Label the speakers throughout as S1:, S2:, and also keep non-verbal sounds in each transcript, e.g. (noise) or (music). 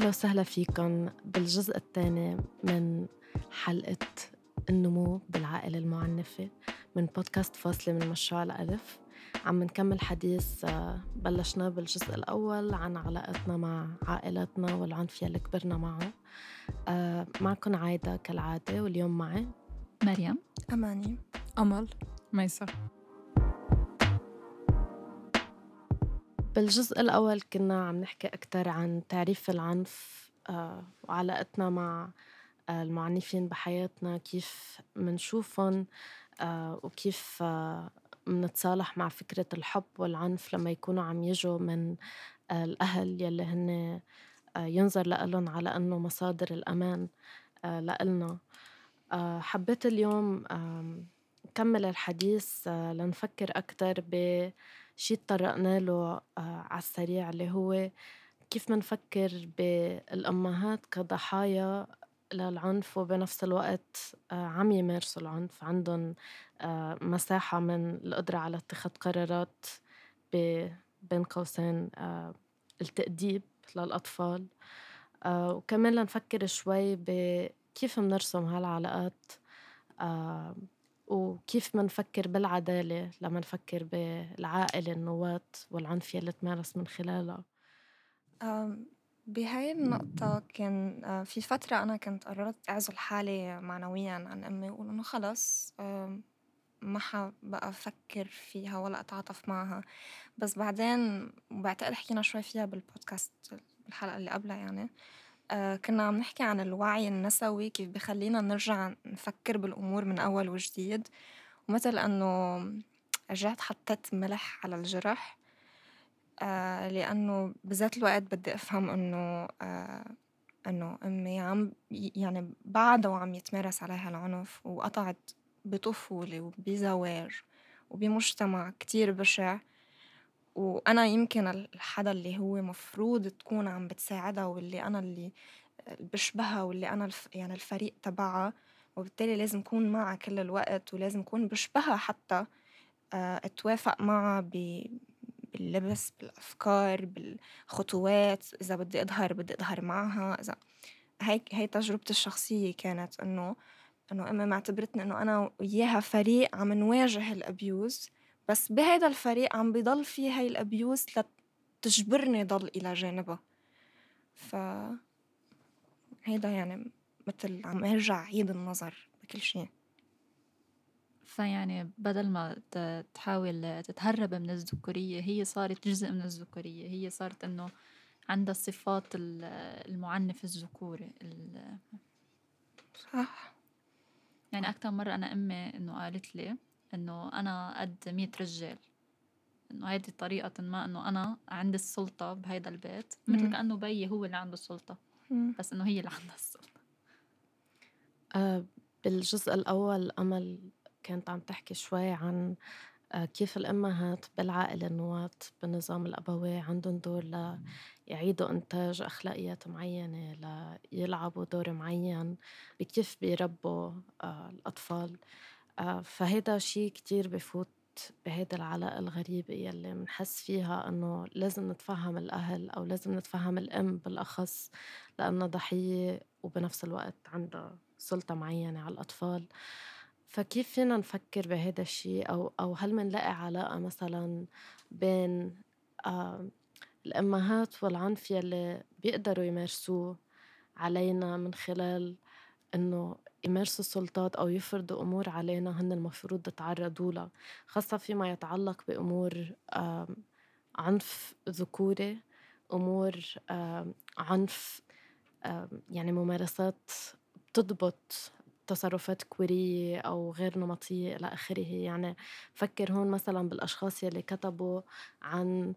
S1: أهلا وسهلا فيكم بالجزء الثاني من حلقة النمو بالعائلة المعنفة من بودكاست فاصلة من مشروع الألف. عم نكمل حديث آه، بلشناه بالجزء الأول عن علاقتنا مع عائلاتنا والعنف يلي كبرنا معه. آه، معكم عايدة كالعادة واليوم معي
S2: مريم.
S3: أماني.
S4: أمل. ميسة
S1: بالجزء الأول كنا عم نحكي أكثر عن تعريف العنف آه، وعلاقتنا مع آه، المعنفين بحياتنا كيف منشوفهم آه، وكيف منتصالح مع فكرة الحب والعنف لما يكونوا عم يجوا من الأهل يلي هن ينظر لهم على أنه مصادر الأمان لإلنا. حبيت اليوم نكمل الحديث لنفكر أكثر ب شي تطرقنا له آه، على السريع اللي هو كيف منفكر بالأمهات كضحايا للعنف وبنفس الوقت آه، عم يمارسوا العنف. عندهم آه، مساحة من القدرة على اتخاذ قرارات بين قوسين التأديب للأطفال. وكمان لنفكر شوي بكيف منرسم هالعلاقات وكيف منفكر بالعدالة لما نفكر بالعائلة النواة والعنف يلي تمارس من خلالها.
S3: بهاي النقطة كان آه، في فترة أنا كنت قررت أعزل حالي معنويا عن أمي وأقول إنه خلص ما حبقى أفكر فيها ولا أتعاطف معها. بس بعدين بعتقد حكينا شوي فيها بالبودكاست بالحلقة اللي قبلها يعني. آه، كنا عم نحكي عن الوعي النسوي كيف بخلينا نرجع نفكر بالأمور من أول وجديد. ومثل أنه رجعت حطيت ملح على الجرح آه لأنه بذات الوقت بدي أفهم إنه آه إنه أمي عم يعني بعده وعم يتمارس عليها العنف وقطعت بطفولة وبزواج وبمجتمع كتير بشع. وأنا يمكن الحدا اللي هو مفروض تكون عم بتساعدها واللي أنا اللي بشبهها واللي أنا الف يعني الفريق تبعها وبالتالي لازم أكون معها كل الوقت ولازم أكون بشبهها حتى آه، أتوافق معها باللبس بالأفكار بالخطوات إذا بدي أظهر بدي أظهر معها إذا هيك هي تجربتي الشخصية كانت إنه إنه أمي معتبرتني إنه أنا وياها فريق عم نواجه الأبيوز بس بهيدا الفريق عم بضل في هاي الأبيوز لتجبرني ضل إلى جانبها. ف هيدا يعني مثل عم أرجع عيد النظر بكل شيء
S2: فيعني بدل ما تحاول تتهرب من الذكورية هي صارت جزء من الذكورية. هي صارت إنه عندها الصفات المعنف الذكوري.
S3: صح.
S2: يعني أكتر مرة أنا أمي إنه قالت لي إنه أنا قد مية رجال. إنه هيدي طريقة ما إنه أنا عندي السلطة بهيدا البيت مثل كأنه بيي هو اللي عنده السلطة بس إنه هي اللي عندها السلطة.
S1: آه بالجزء الأول أمل كانت عم تحكي شوي عن آه كيف الأمهات بالعائلة النواة بالنظام الأبوي عندهم دور ليعيدوا إنتاج أخلاقيات معينة ليلعبوا دور معين بكيف بيربوا آه الأطفال. فهيدا شيء كتير بفوت بهيدا العلاقة الغريبة يلي بنحس فيها إنه لازم نتفهم الأهل أو لازم نتفهم الأم بالأخص لأنها ضحية وبنفس الوقت عندها سلطة معينة على الأطفال. فكيف فينا نفكر بهيدا الشيء؟ أو أو هل منلاقي علاقة مثلا بين آه الأمهات والعنف يلي بيقدروا يمارسوه علينا من خلال إنه يمارسوا السلطات أو يفرضوا أمور علينا هن المفروض يتعرضوا لها خاصة فيما يتعلق بأمور عنف ذكوري أمور عنف يعني ممارسات بتضبط تصرفات كورية أو غير نمطية إلى آخره. يعني فكر هون مثلا بالأشخاص يلي كتبوا عن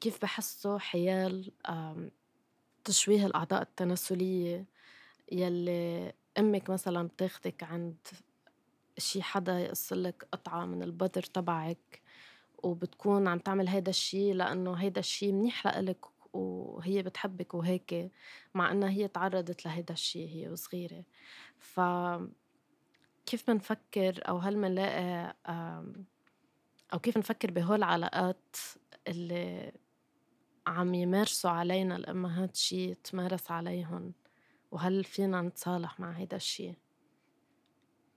S1: كيف بحسوا حيال تشويه الأعضاء التناسلية. يلي أمِّك مثلًا بتاخدِك عند شي حدا يقصلك قطعة من البدر تبعِك وبتكون عم تعمل هيدا الشي لإنه هيدا الشي منيح لإلك وهي بتحبِّك وهيك مع إنها هي تعرّضت لهيدا الشي هي وصغيرة. ف كيف منفكّر أو هل منلاقي أو كيف نفكّر بهول العلاقات اللي عم يمارسوا علينا الأمهات شي تمارس عليهم وهل فينا نتصالح مع هيدا الشي؟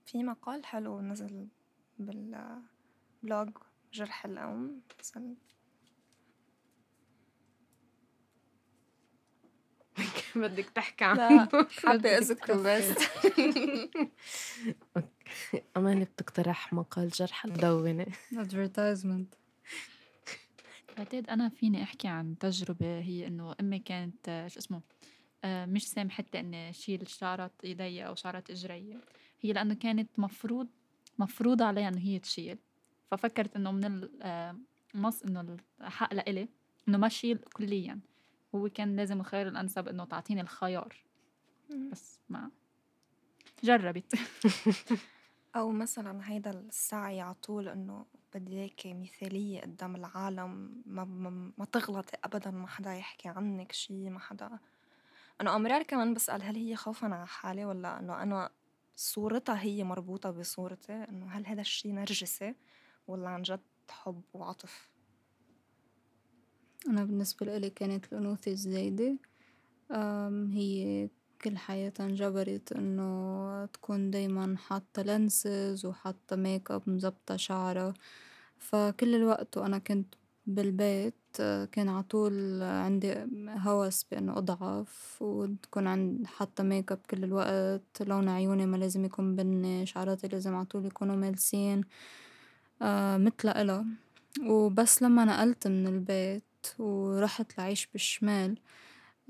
S3: في مقال حلو نزل بالبلوج جرح الأم مثلا (laughs)
S1: بدك تحكي عنه
S3: لا حابة (laughs) أذكره بس.
S1: أماني بتقترح مقال جرح المدونة (laughs)
S4: advertisement.
S2: بعتقد أنا فيني أحكي عن تجربة هي إنه أمي كانت شو اسمه مش سامحتني إني أشيل شعرات إيدي أو شعرات إجري. هي لأنه كانت مفروض مفروض عليها إنه هي تشيل. ففكرت إنه من المص آه، إنه الحق لإلي إنه ما أشيل كليا. هو كان لازم الخيار الأنسب إنه تعطيني الخيار. بس ما جربت. (laughs)
S3: أو مثلا هيدا السعي على طول إنه بدي إياكي مثالية قدام العالم. ما, ما, ما تغلطي أبدا ما حدا يحكي عنك شي ما حدا أنا أمرار كمان بسأل هل هي خوفا على حالي ولا إنه أنا صورتها هي مربوطة بصورتي إنه هل هذا الشي نرجسي ولا عن جد حب وعطف؟
S4: أنا بالنسبة لإلي كانت الأنوثة الزايدة. هي كل حياتها انجبرت إنه تكون دايما حاطة lenses وحاطة make up مزبطة شعرها. فكل الوقت وأنا كنت بالبيت كان عطول عندي هوس بإنه أضعف وتكون عند حاطة make up كل الوقت لون عيوني ما لازم يكون بني شعراتي لازم عطول يكونوا مالسين آه متلة إلا وبس لما نقلت من البيت ورحت لعيش بالشمال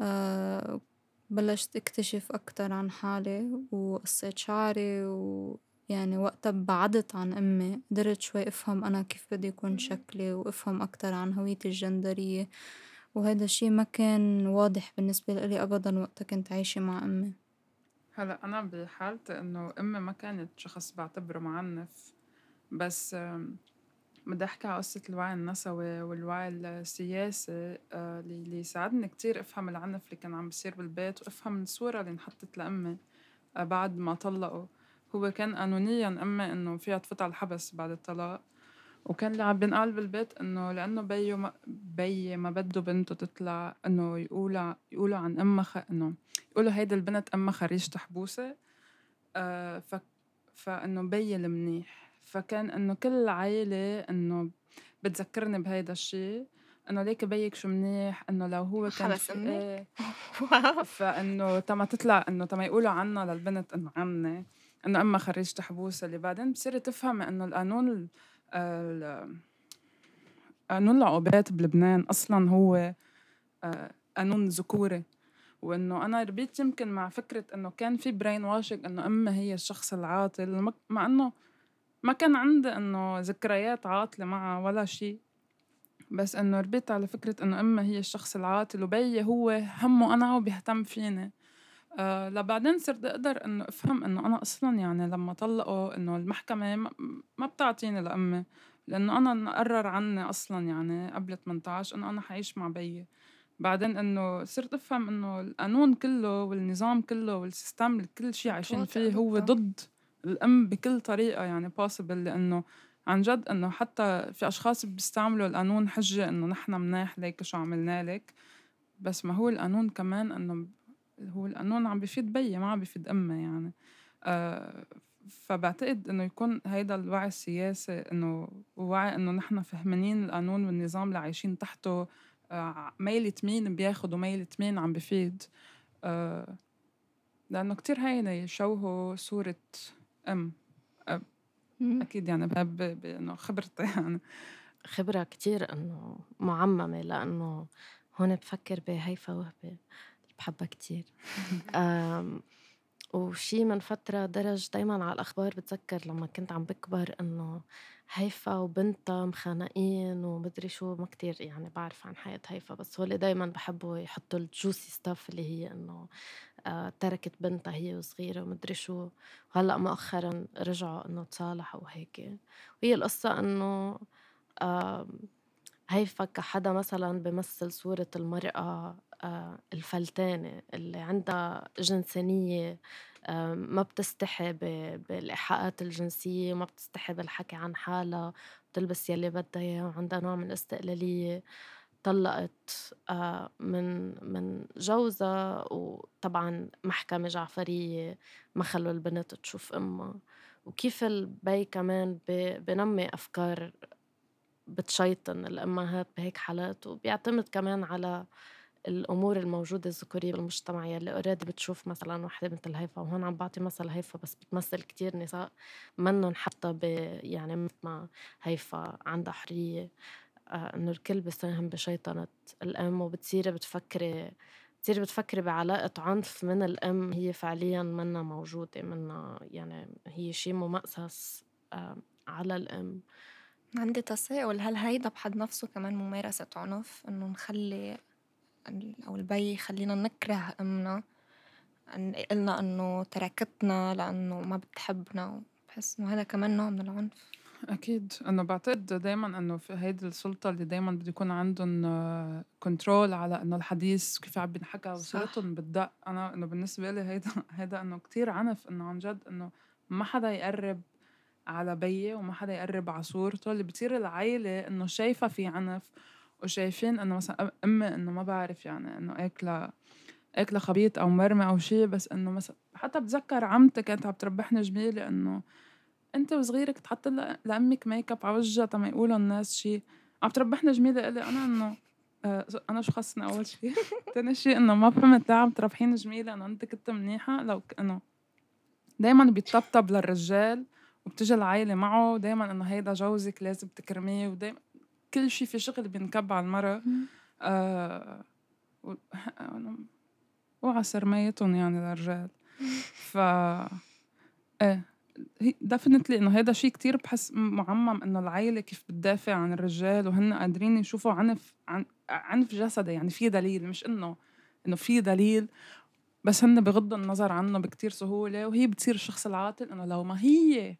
S4: آه بلشت اكتشف أكتر عن حالي وقصيت شعري ويعني وقتها بعدت عن أمي قدرت شوي أفهم أنا كيف بدي يكون شكلي وأفهم أكتر عن هويتي الجندرية. وهذا الشي ما كان واضح بالنسبة لي أبدا وقتها كنت عايشة مع أمي.
S5: هلأ أنا بحالتي إنه أمي ما كانت شخص بعتبره معنف بس بدي أحكي على قصة الوعي النسوي والوعي السياسي آه، اللي ساعدني كتير أفهم العنف اللي كان عم بيصير بالبيت وأفهم الصورة اللي انحطت لأمي آه، بعد ما طلقوا. هو كان قانونيا أمي إنه فيها تفوت على الحبس بعد الطلاق وكان اللي عم بينقال بالبيت إنه لأنه بيو ما بيي ما بده بنته تطلع إنه يقولوا يقولوا عن أمها خ... إنه يقولوا هيدي البنت أمها خريجة حبوسة آه ف... فإنه بيي المنيح فكان إنه كل العائلة إنه بتذكرني بهيدا الشيء إنه ليك بيك شو منيح إنه لو هو كان
S3: حبس أمك؟ إيه. (laughs)
S5: فإنه تما تطلع إنه تما يقولوا عنا للبنت إنه عمي. إنه امها خريجة حبوسة اللي بعدين بصيري تفهمي إنه القانون قانون العقوبات بلبنان أصلا هو آه، قانون ذكوري. وإنه أنا ربيت يمكن مع فكرة إنه كان في brainwashing إنه امي هي الشخص العاطل مع إنه ما كان عندي إنه ذكريات عاطلة معها ولا شي بس إنه ربيت على فكرة إنه أمي هي الشخص العاطل وبيي هو همه أنا وبيهتم فيني. أه لبعدين صرت أقدر إنه أفهم إنه أنا أصلا يعني لما طلقوا إنه المحكمة ما بتعطيني لأمي لأنه أنا نقرر عني أصلا يعني قبل 18 إنه أنا حعيش مع بيي بعدين إنه صرت أفهم إنه القانون كله والنظام كله والسيستم كل شيء عايشين فيه هو ضد الأم بكل طريقة يعني possible لأنه عن جد إنه حتى في أشخاص بيستعملوا القانون حجة إنه نحن مناح ليك شو عملنا لك. بس ما هو القانون كمان إنه هو القانون عم بفيد بيي ما عم بفيد أمي يعني. آه فبعتقد إنه يكون هيدا الوعي السياسي إنه وعي إنه نحن فهمانين القانون والنظام اللي عايشين تحته آه ميلة مين بياخد وميلة مين عم بفيد. آه لأنه كتير هينة يشوهوا صورة أم. أب أكيد يعني بحب بإنه خبرتي (laughs) يعني.
S1: خبرة كتير إنه معممة لأنه هون بفكر بهيفا وهبة بحبها كتير. (laughs) وشي من فترة درج دايما على الأخبار بتذكر لما كنت عم بكبر إنه هيفا وبنتها مخانقين ومدري شو ما كتير يعني بعرف عن حياة هيفا بس هول دايما بحبوا يحطوا ال juicy stuff اللي هي إنه آه، تركت بنتها هي وصغيرة ومدري شو. وهلأ مؤخرا رجعوا إنه تصالحوا وهيك وهي القصة إنه هيفا كحدا مثلا بمثل صورة المرأة الفلتانة اللي عندها جنسانية ما بتستحي بالإيحاءات الجنسية وما بتستحي بالحكي عن حالها بتلبس يلي بدها إياه وعندها نوع من الاستقلالية. طلقت آه، من من جوزها وطبعا محكمة جعفرية ما خلوا البنت تشوف أمها. وكيف البي كمان بنمي أفكار بتشيطن الأمهات بهيك حالات وبيعتمد كمان على الأمور الموجودة الذكورية بالمجتمع يلي اوريدي بتشوف مثلا وحده مثل هيفا وهون عم بعطي مثل هيفا بس بتمثل كتير نساء منن حتى ب يعني مثل ما هيفا عندها حرية آه إنه الكل بيساهم بشيطنة الأم وبتصيري بتفكري بتصيري بتفكري بعلاقة عنف من الأم هي فعليا منا موجودة منا يعني هي شيء ممأسس على الأم.
S3: عندي تساؤل هل هيدا بحد نفسه كمان ممارسة عنف؟ إنه نخلي أو البي يخلّينا نكره أمنا. قلنا إنه تركتنا لإنه ما بتحبنا بحس إنه هذا كمان نوع من العنف.
S5: أكيد. إنه بعتقد دايمًا إنه في هيدي السلطة اللي دايمًا بده يكون عندهم control على إنه الحديث كيف عم بينحكى وصورتهم بالدق، أنا إنه بالنسبة لي هيدا هيدا إنه كتير عنف إنه عن جد إنه ما حدا يقرّب على بيي وما حدا يقرّب على صورته، اللي بتصير العيلة إنه شايفة في عنف وشايفين إنه مثلًا أمي إنه ما بعرف يعني إنه آكلة آكلة خبيط أو مرمي أو شي بس إنه مثلًا حتى بتذكّر عمتي كانت عم تربّحني جميلة إنه أنتِ وصغيرة كنت حاطّة لأمِّك make up على وجّها تا ما يقولوا الناس شي، عم تربّحني جميلة إلي أنا إنه آه أنا شو خصني أول شي؟ (laughs) تاني شي إنه ما فهمت ليه عم تربحيني جميلة إنه أنتِ كنتِ منيحة. لو إنه دايمًا بيطبطب للرجال وبتيجي العيلة معه ودايمًا إنه هيدا جوزك لازم تكرميه ودايمًا كل شي في شغل بينكب على المرأة آه وعلى سرمايتهم يعني الرجال ف إيه ديفنتلي إنه هذا شيء كتير بحس معمم إنه العائله كيف بتدافع عن الرجال وهن قادرين يشوفوا عنف عن عنف جسدي. يعني في دليل مش انه إنه في دليل بس هن بغضوا النظر عنه بكتير سهولة. وهي بتصير الشخص العاطل إنه لو ما هي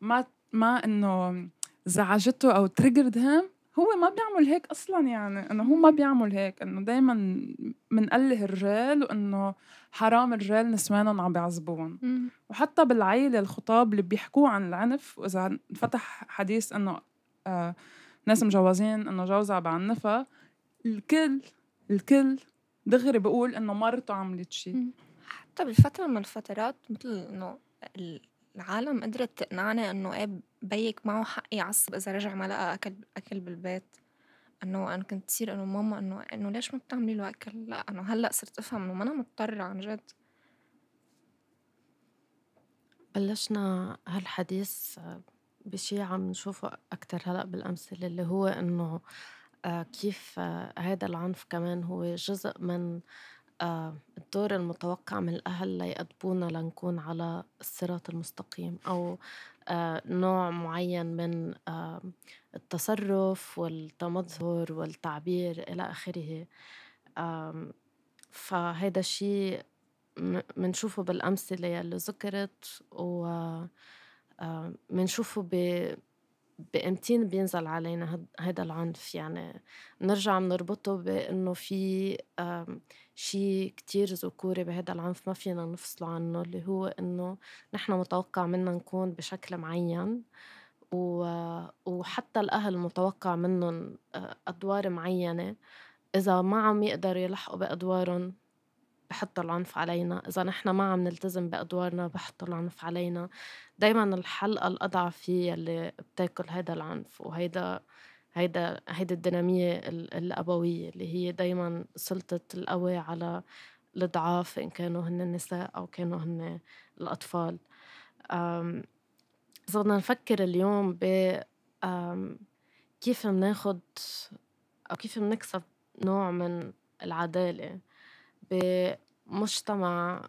S5: ما ما إنه زعجته أو تريجرد هيم هو ما بيعمل هيك أصلا يعني إنه هو ما بيعمل هيك إنه دائما منقله الرجال وإنه حرام الرجال نسوانهم عم بيعذبوهم. وحتى بالعيلة الخطاب اللي بيحكوا عن العنف وإذا فتح حديث إنه آه ناس مجوزين إنه جوزها بعنفها الكل الكل دغري بقول إنه مرته عملت شيء
S3: حتى بفترة من الفترات مثل إنه العالم قدرت تقنعني إنه إيه بيك معه حق يعصب إذا رجع ما لقى أكل أكل بالبيت. إنه أنا كنت تصير إنه ماما إنه إنه ليش ما بتعملي له أكل؟ لأ أنا هلأ صرت أفهم إنه ما أنا مضطرة عن جد.
S1: بلشنا هالحديث بشي عم نشوفه أكتر هلأ بالأمثلة اللي هو إنه آه، كيف آه، هذا العنف كمان هو جزء من آه، الدور المتوقع من الأهل ليأدبونا لنكون على الصراط المستقيم أو آه، نوع معين من آه، التصرف والتمظهر والتعبير إلى آخره. فهيدا الشيء منشوفه بالأمثلة يلي ذكرت و منشوفه بإمتين بينزل علينا هذا العنف. يعني نرجع بنربطه بإنه في شيء كتير ذكوري بهذا العنف ما فينا نفصله عنه اللي هو إنه نحن متوقع منا نكون بشكل معين. وحتى الأهل متوقع منهم أدوار معينة. إذا ما عم يقدروا يلحقوا بأدوارهم بحطوا العنف علينا إذا نحن ما عم نلتزم بأدوارنا بحطوا العنف علينا. دايما الحلقة الأضعف هي اللي بتاكل هيدا العنف وهيدا هيدا هيدي الدينامية الأبوية اللي هي دايما سلطة القوي على الضعاف إن كانوا هن النساء أو كانوا هن الأطفال. إذا بدنا نفكر اليوم ب كيف مناخد أو كيف منكسب نوع من العدالة؟ بمجتمع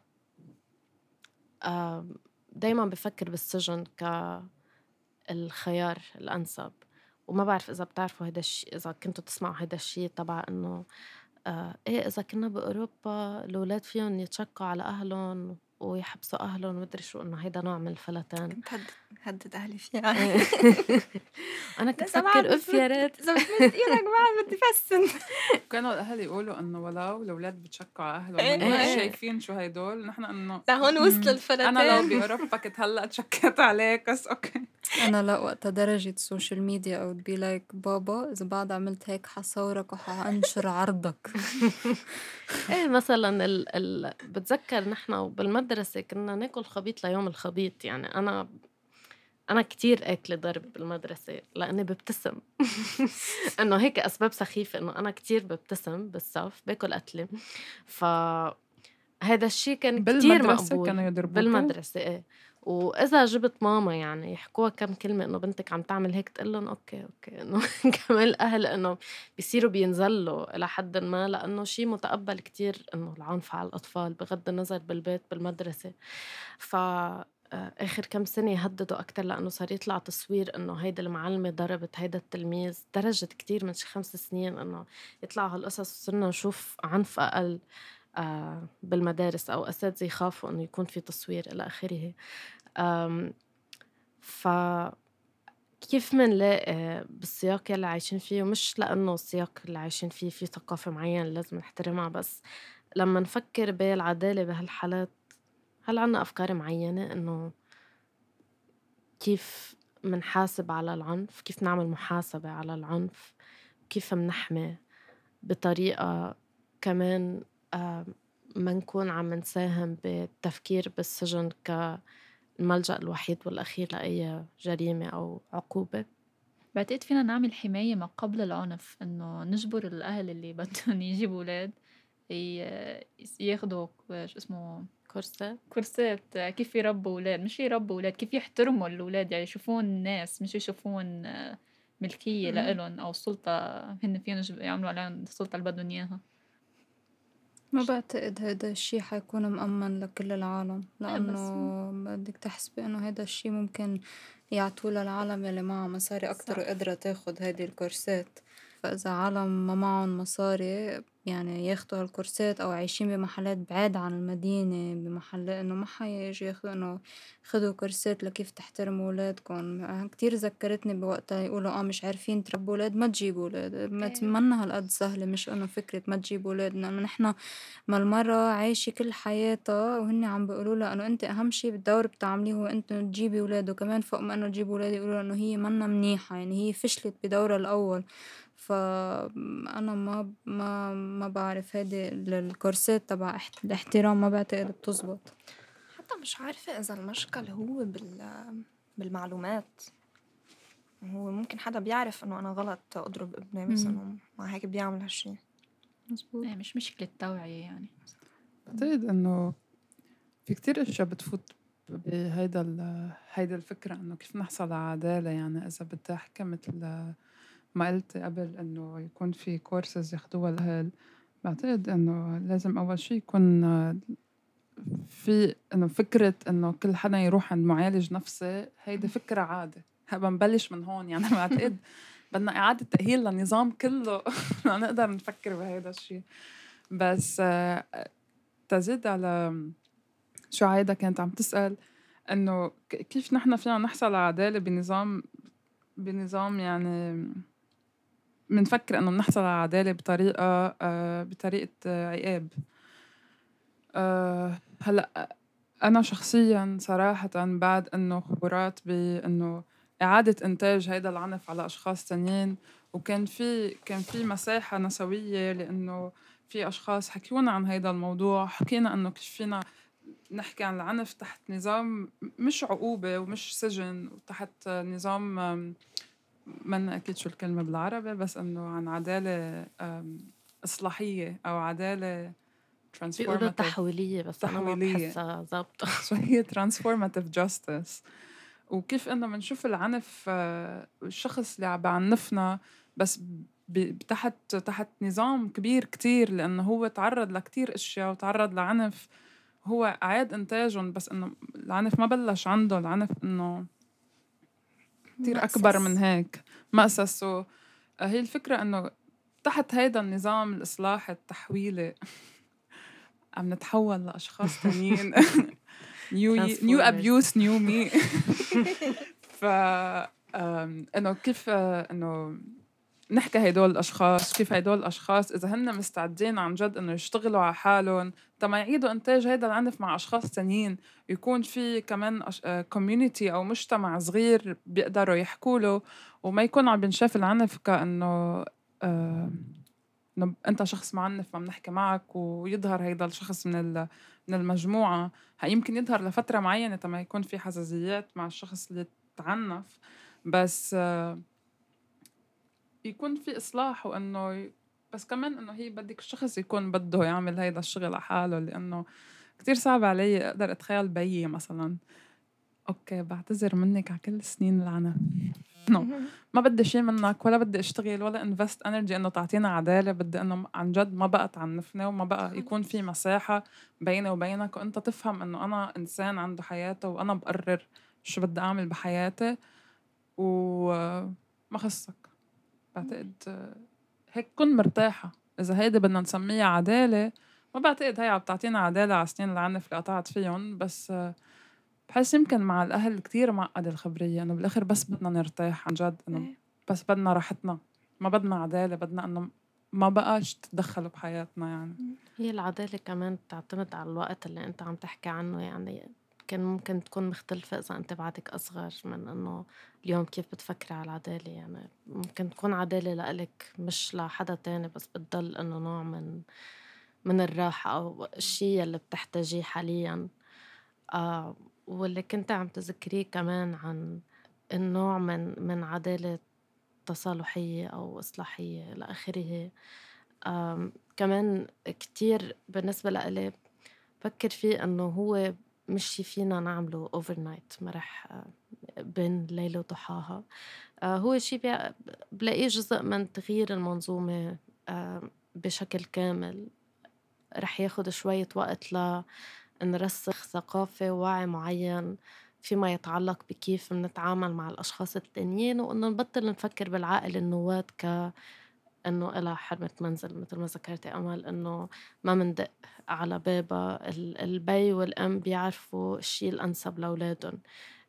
S1: دايما بفكر بالسجن كالخيار الأنسب. وما بعرف إذا بتعرفوا هيدا الشيء إذا كنتوا تسمعوا هيدا الشيء تبع إنه آه إيه إذا كنا بأوروبا الأولاد فيهم يتشكوا على أهلهم ويحبسوا أهلهم ومدري شو إنه هيدا نوع من الفلتان
S3: كنت هدد أهلي فيها.
S1: إيه. (laughs) أنا كنت أفكر أف يا ريت.
S3: إذا بتمد إيدك ما (laughs) بدي فسن.
S5: كانوا الأهل يقولوا إنه ولو الأولاد بتشكوا على أهلهم إيه. شايفين شو هيدول. نحن إنه
S3: لهون وصل الفلتان
S5: أنا لو بأوروبا كنت هلأ تشكيت عليك بس okay.
S4: أنا لا وقتها درجة ال social media أو be like بابا إذا بعد عملت هيك حصورك وحأنشر عرضك. (laughs)
S1: إيه مثلا ال... ال... بتذكر نحن بالمدرسة كنا ناكل خبيط ليوم الخبيط. يعني أنا أنا كتير آكلة ضرب بالمدرسة لأني ببتسم. (laughs) إنه هيك أسباب سخيفة إنه أنا كتير ببتسم بالصف باكل قتلة ف هذا الشيء كان كتير مقبول
S5: كانوا يضربوك
S1: بالمدرسة إيه. وإذا جبت ماما يعني يحكوها كم كلمة إنه بنتك عم تعمل هيك تقول لهم okay okay. (laughs) إنه كمان الأهل إنه بيصيروا بينزلوا إلى حد ما لأنه شيء متقبل كتير إنه العنف على الأطفال بغض النظر بالبيت بالمدرسة. ف آخر كم سنة هددوا أكتر لأنه صار يطلع تصوير إنه هيدا المعلمة ضربت هيدا التلميذ درجت كتير من شي خمس سنين إنه يطلع هالقصص وصرنا نشوف عنف أقل آه، بالمدارس أو أساتذة يخافوا إنه يكون في تصوير إلى آخره. ف كيف منلاقي بالسياق يلي عايشين فيه؟ ومش لأنه السياق اللي عايشين فيه في ثقافة معينة لازم نحترمها بس لما نفكر بالعدالة بهالحالات هل عنا أفكار معينة إنه كيف منحاسب على العنف؟ كيف نعمل محاسبة على العنف؟ كيف منحمي بطريقة كمان ما نكون عم نساهم بالتفكير بالسجن كالملجأ الوحيد والأخير لأي جريمة أو عقوبة؟
S2: بعتقد فينا نعمل حماية ما قبل العنف؟ إنه نجبر الأهل اللي بدهم (laughs) يجيبوا أولاد ياخدوا شو اسمه
S1: كورسات؟
S2: كورسات كيف يربوا أولاد؟ مش يربوا أولاد كيف يحترموا الأولاد؟ يعني يشوفون الناس مش يشوفون ملكية لإلهم أو سلطة هن فيهم يعملوا عليهم السلطة اللي بدهم إياها.
S4: ما بعتقد هيدا الشي حيكون مأمن لكل العالم لأنه بدك تحسبي إنه هيدا الشي ممكن يعطوه للعالم يلي معها مصاري أكتر وقادرة تاخد هيدي الكورسات. فإذا عالم ما معهم مصاري يعني ياخدوا هالكورسات أو عايشين بمحلات بعاد عن المدينة بمحل إنه ما حيجوا ياخدوا إنه خدوا كورسات لكيف تحترموا ولادكم. كتير ذكرتني بوقتها يقولوا آه مش عارفين تربوا ولاد ما تجيبوا ولاد. ما منا هالقد سهلة مش إنه فكرة ما تجيبوا ولاد. لأنه نحنا ما المرة عايشة كل حياتها وهن عم بيقولوا لها إنه أنت أهم شي بالدور بتعمليه هو أنت تجيبي ولاد. وكمان فوق ما إنه تجيبي ولاد يقولوا إنه هي منا منيحة يعني هي فشلت بدورها الأول. فأنا ما ما ما بعرف هيدي الكورسات تبع الاحترام ما بعتقد بتزبط.
S3: حتى مش عارفة إذا المشكل هو بال بالمعلومات. هو ممكن حدا بيعرف إنه أنا غلط أضرب ابني بس إنه مع هيك بيعمل هالشي.
S2: مزبوط يعني مش مشكلة توعية يعني.
S5: بعتقد إنه في كتير أشياء بتفوت بهيدا هيدا الفكرة إنه كيف نحصل على عدالة يعني إذا بدي أحكي مثل ما قلت قبل إنه يكون في كورسز ياخدوها الأهل بعتقد إنه لازم أول شي يكون في إنه فكرة إنه كل حدا يروح عند معالج نفسي هيدي فكرة عادة. هبا نبلش من هون يعني بعتقد بدنا إعادة تأهيل للنظام كله (laughs) لنقدر نفكر بهيدا الشيء بس تزيد على شو عايدة كانت عم تسأل إنه كيف نحن فينا نحصل على عدالة بنظام بنظام يعني بنفكر إنه بنحصل على عدالة بطريقة آه بطريقة آه عقاب. آه هلأ أنا شخصيا صراحة بعد إنه خبرات بانه إعادة إنتاج هيدا العنف على أشخاص تانيين وكان في كان في مساحة نسوية لإنه في أشخاص حكيونا عن هيدا الموضوع حكينا إنه كيف فينا نحكي عن العنف تحت نظام مش عقوبة ومش سجن وتحت نظام ما أكيد شو الكلمة بالعربي بس إنه عن عدالة إصلاحية أو عدالة
S1: بيقولوا تحويلية بس تحويلية. أنا ما بحسها ظابطة (laughs)
S5: شو هي transformative justice وكيف إنه بنشوف العنف آه، الشخص اللي عم بعنفنا بس تحت تحت نظام كبير كتير لأنه هو تعرض لكتير أشياء وتعرض لعنف. هو أعاد إنتاجهم بس إنه العنف ما بلش عنده العنف إنه كتير أكبر من هيك مأسسه. آه، هي الفكرة إنه تحت هيدا النظام الإصلاحي التحويلي (laughs) عم نتحول لأشخاص (laughs) تانيين. new new abuse new me ف إنه كيف إنه نحكي هدول الأشخاص كيف هدول الأشخاص؟ إذا هن مستعدين عن جد إنه يشتغلوا على حالهم تما يعيدوا إنتاج هيدا العنف مع أشخاص تانيين. يكون في كمان كوميونيتي أو مجتمع صغير بيقدروا يحكوا له وما يكون عم بنشاف العنف كإنه آه إنه أنت شخص معنف ما بنحكي معك ويظهر هيدا الشخص من من المجموعة. يمكن يظهر لفترة معينة تما يكون في حساسيات مع الشخص اللي تعنف. بس آه يكون في إصلاح وإنه بس كمان إنه هي بدك الشخص يكون بده يعمل هيدا الشغل على حاله لأنه كتير صعب علي أقدر أتخيل بيي مثلا. okay بعتذر منك على كل سنين العنف no ما بدي شيء منك ولا بدي أشتغل ولا invest energy إنه تعطينا عدالة بدي إنه عن جد ما بقى تعنفنا وما بقى يكون في مساحة بيني وبينك. وإنت تفهم إنه أنا إنسان عنده حياته وأنا بقرر شو بدي أعمل بحياتي وما خصك. بعتقد هيك كن مرتاحة. إذا هيدي بدنا نسميها عدالة ما بعتقد هي عم تعطينا عدالة على سنين العنف اللي قطعت فيهم بس بحس يمكن مع الأهل كتير معقدة الخبرية إنه بالآخر بس بدنا نرتاح عن جد إنه إيه. بس بدنا راحتنا. ما بدنا عدالة بدنا إنه ما بقاش تتدخلوا بحياتنا يعني.
S1: هي العدالة كمان بتعتمد على الوقت اللي أنت عم تحكي عنه يعني كان ممكن تكون مختلفة إذا أنت بعدك أصغر من إنه اليوم كيف بتفكري على العدالة. يعني ممكن تكون عدالة لإلك مش لحدا تاني بس بتضل إنه نوع من من الراحة أو الشيء اللي بتحتاجيه حاليا. آه واللي كنت عم تذكريه كمان عن النوع من من عدالة تصالحية أو إصلاحية إلى آخره. كمان كتير بالنسبة لإلي بفكر فيه إنه هو مش شي فينا نعمله overnight ما رح بين ليلة وضحاها. آه، هو شي بلاقيه جزء من تغيير المنظومة آه، بشكل كامل. رح ياخد شوية وقت لنرسخ ثقافة ووعي معين فيما يتعلق بكيف نتعامل مع الأشخاص التانيين وإنه نبطل نفكر بالعائلة النواة ك إنه إلها حرمة منزل مثل ما ذكرتي أمل إنه ما مندق على بابها. البي والأم بيعرفوا الشيء الأنسب لأولادهم.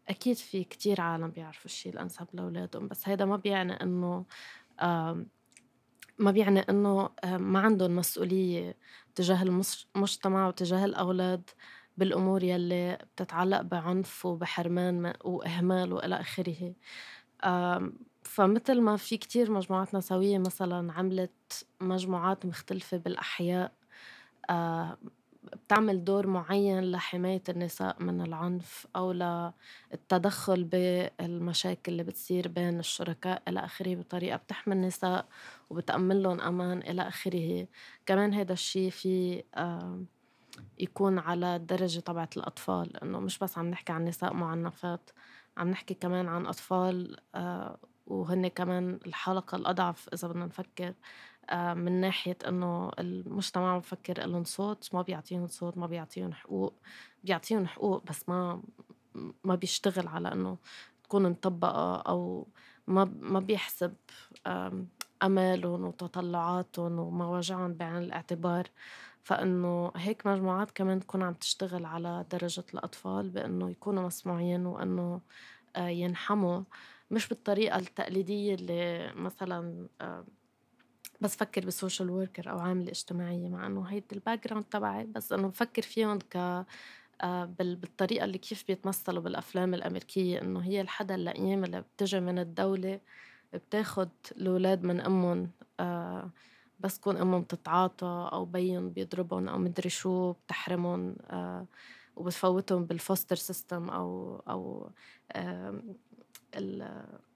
S1: أكيد في كتير عالم بيعرفوا الشيء الأنسب لأولادهم بس هيدا ما بيعني إنه ما بيعني إنه ما عندهم مسؤولية تجاه المجتمع وتجاه الأولاد بالأمور يلي بتتعلق بعنف وبحرمان وإهمال وإلى آخره. فمثل ما في كتير مجموعات نسوية مثلا عملت مجموعات مختلفة بالأحياء آه بتعمل دور معين لحماية النساء من العنف أو للتدخل بالمشاكل اللي بتصير بين الشركاء إلى آخره بطريقة بتحمي النساء وبتأمن لهم أمان إلى آخره. كمان هذا الشيء في آه يكون على الدرجة تبعت الأطفال إنه مش بس عم نحكي عن نساء معنفات عم نحكي كمان عن أطفال آه وهن كمان الحلقة الأضعف إذا بدنا نفكر آه، من ناحية إنه المجتمع بفكر إلهم صوت ما بيعطيهم صوت ما بيعطيهم حقوق بيعطيهم حقوق بس ما ما بيشتغل على إنه تكون مطبقة أو ما ما بيحسب أمالهم وتطلعاتهم ومواجعهم بعين الاعتبار. فإنه هيك مجموعات كمان تكون عم تشتغل على درجة الأطفال بإنه يكونوا مسموعين وإنه آه، ينحموا. مش بالطريقة التقليدية اللي مثلا آه، بس فكر بال social worker أو عاملة اجتماعية مع إنه هيدي ال background تبعي بس إنه بفكر فيهم ك آه، بالطريقة اللي كيف بيتمثلوا بالأفلام الأمريكية إنه هي الحدا اللئيم اللي بتجي من الدولة بتاخد الأولاد من أمهم آه، بس تكون أمهم تتعاطى أو بيهم بيضربهم أو مدري شو بتحرمهم وبتفوتهم بال foster system أو أو